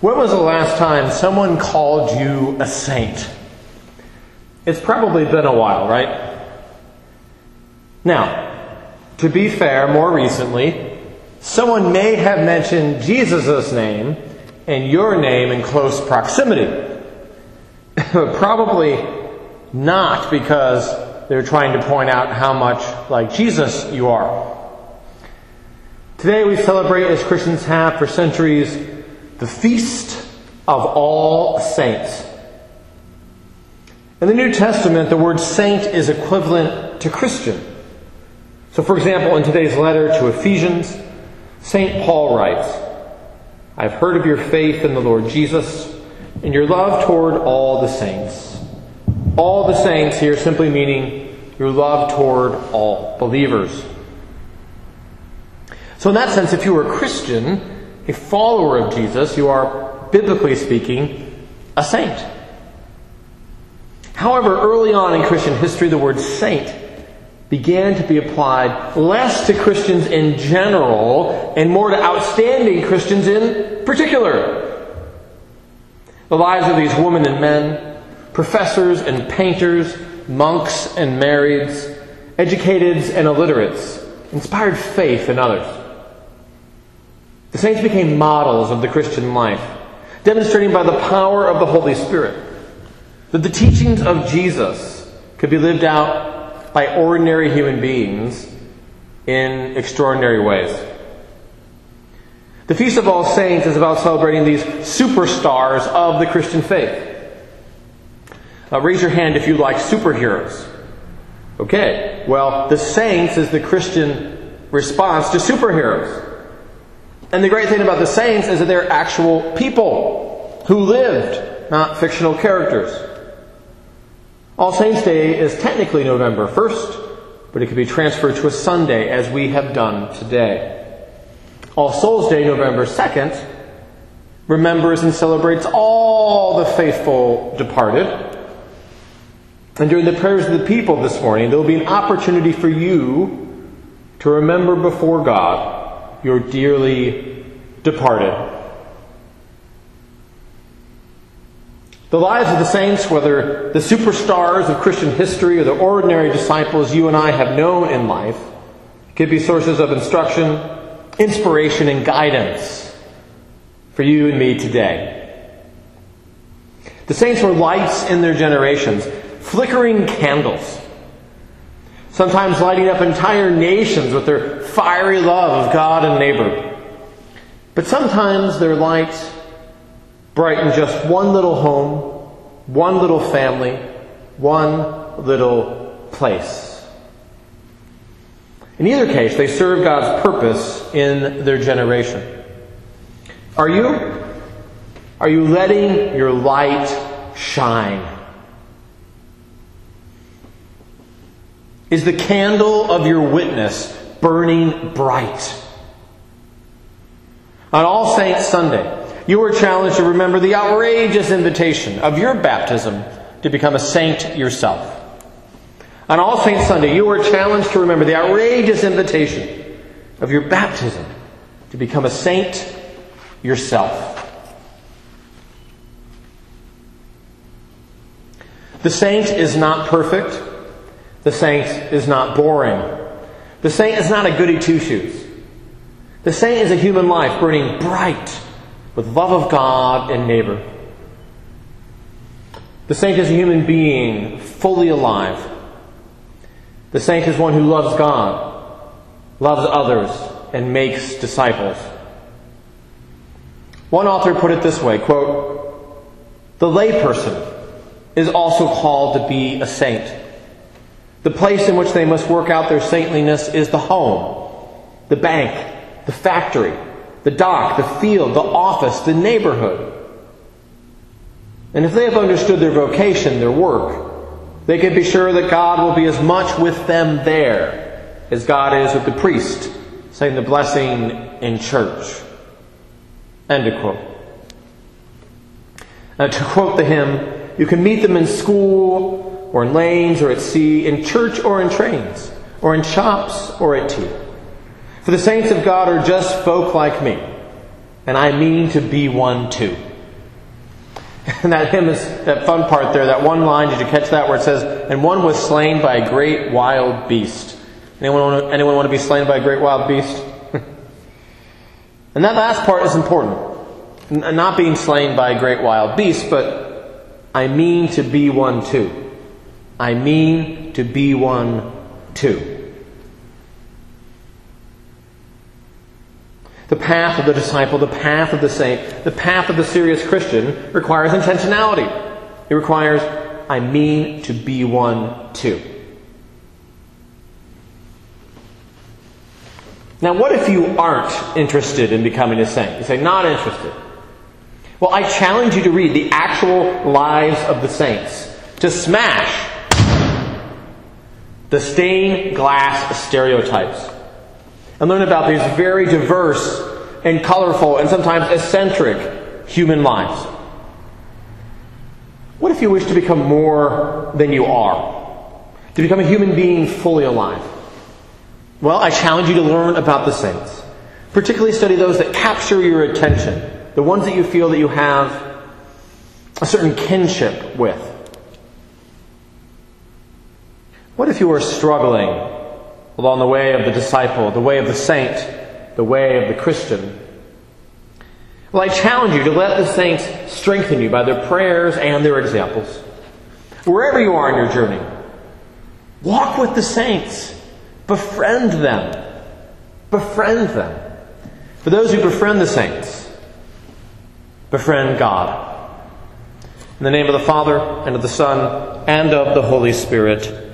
When was the last time someone called you a saint? It's probably been a while, right? Now, to be fair, more recently, someone may have mentioned Jesus' name and your name in close proximity. But probably not because they're trying to point out how much like Jesus you are. Today we celebrate, as Christians have for centuries, the Feast of All Saints. In the New Testament, the word saint is equivalent to Christian. So, for example, in today's letter to Ephesians, St. Paul writes, I've heard of your faith in the Lord Jesus and your love toward all the saints. All the saints here simply meaning your love toward all believers. So, in that sense, if you were a Christian, a follower of Jesus, you are, biblically speaking, a saint. However, early on in Christian history, the word saint began to be applied less to Christians in general and more to outstanding Christians in particular. The lives of these women and men, professors and painters, monks and marrieds, educateds and illiterates, inspired faith in others. The saints became models of the Christian life, demonstrating by the power of the Holy Spirit that the teachings of Jesus could be lived out by ordinary human beings in extraordinary ways. The Feast of All Saints is about celebrating these superstars of the Christian faith. Uh, raise your hand if you like superheroes. Okay, well, the saints is the Christian response to superheroes. And the great thing about the saints is that they're actual people who lived, not fictional characters. All Saints' Day is technically November 1st, but it can be transferred to a Sunday as we have done today. All Souls Day, November 2nd, remembers and celebrates all the faithful departed. And during the prayers of the people this morning, there will be an opportunity for you to remember before God your dearly departed. The lives of the saints, whether the superstars of Christian history or the ordinary disciples you and I have known in life, could be sources of instruction, inspiration, and guidance for you and me today. The saints were lights in their generations, flickering candles sometimes lighting up entire nations with their fiery love of God and neighbor. But sometimes their light brightened just one little home, one little family, one little place. In either case, they serve God's purpose in their generation. Are you? Are you letting your light shine? Is the candle of your witness burning bright? On All Saints Sunday, you are challenged to remember the outrageous invitation of your baptism to become a saint yourself. On All Saints Sunday, you are challenged to remember the outrageous invitation of your baptism to become a saint yourself. The saint is not perfect. The saint is not boring. The saint is not a goody two shoes. The saint is a human life burning bright with love of God and neighbor. The saint is a human being fully alive. The saint is one who loves God, loves others, and makes disciples. One author put it this way quote, The layperson is also called to be a saint. The place in which they must work out their saintliness is the home, the bank, the factory, the dock, the field, the office, the neighborhood. And if they have understood their vocation, their work, they can be sure that God will be as much with them there as God is with the priest saying the blessing in church. End of quote. To quote the hymn, you can meet them in school or in lanes or at sea, in church or in trains, or in shops or at tea. For the saints of God are just folk like me, and I mean to be one too. And that hymn is that fun part there, that one line, did you catch that where it says, And one was slain by a great wild beast. Anyone want to, anyone want to be slain by a great wild beast? and that last part is important. N- not being slain by a great wild beast, but I mean to be one too. I mean to be one too. The path of the disciple, the path of the saint, the path of the serious Christian requires intentionality. It requires, I mean to be one too. Now, what if you aren't interested in becoming a saint? You say, not interested. Well, I challenge you to read the actual lives of the saints, to smash the stained glass stereotypes and learn about these very diverse and colorful and sometimes eccentric human lives. What if you wish to become more than you are? To become a human being fully alive? Well, I challenge you to learn about the saints. Particularly study those that capture your attention, the ones that you feel that you have a certain kinship with. What if you are struggling along the way of the disciple, the way of the saint, the way of the Christian? Well, I challenge you to let the saints strengthen you by their prayers and their examples. Wherever you are in your journey, walk with the saints. Befriend them. Befriend them. For those who befriend the saints, befriend God. In the name of the Father, and of the Son, and of the Holy Spirit.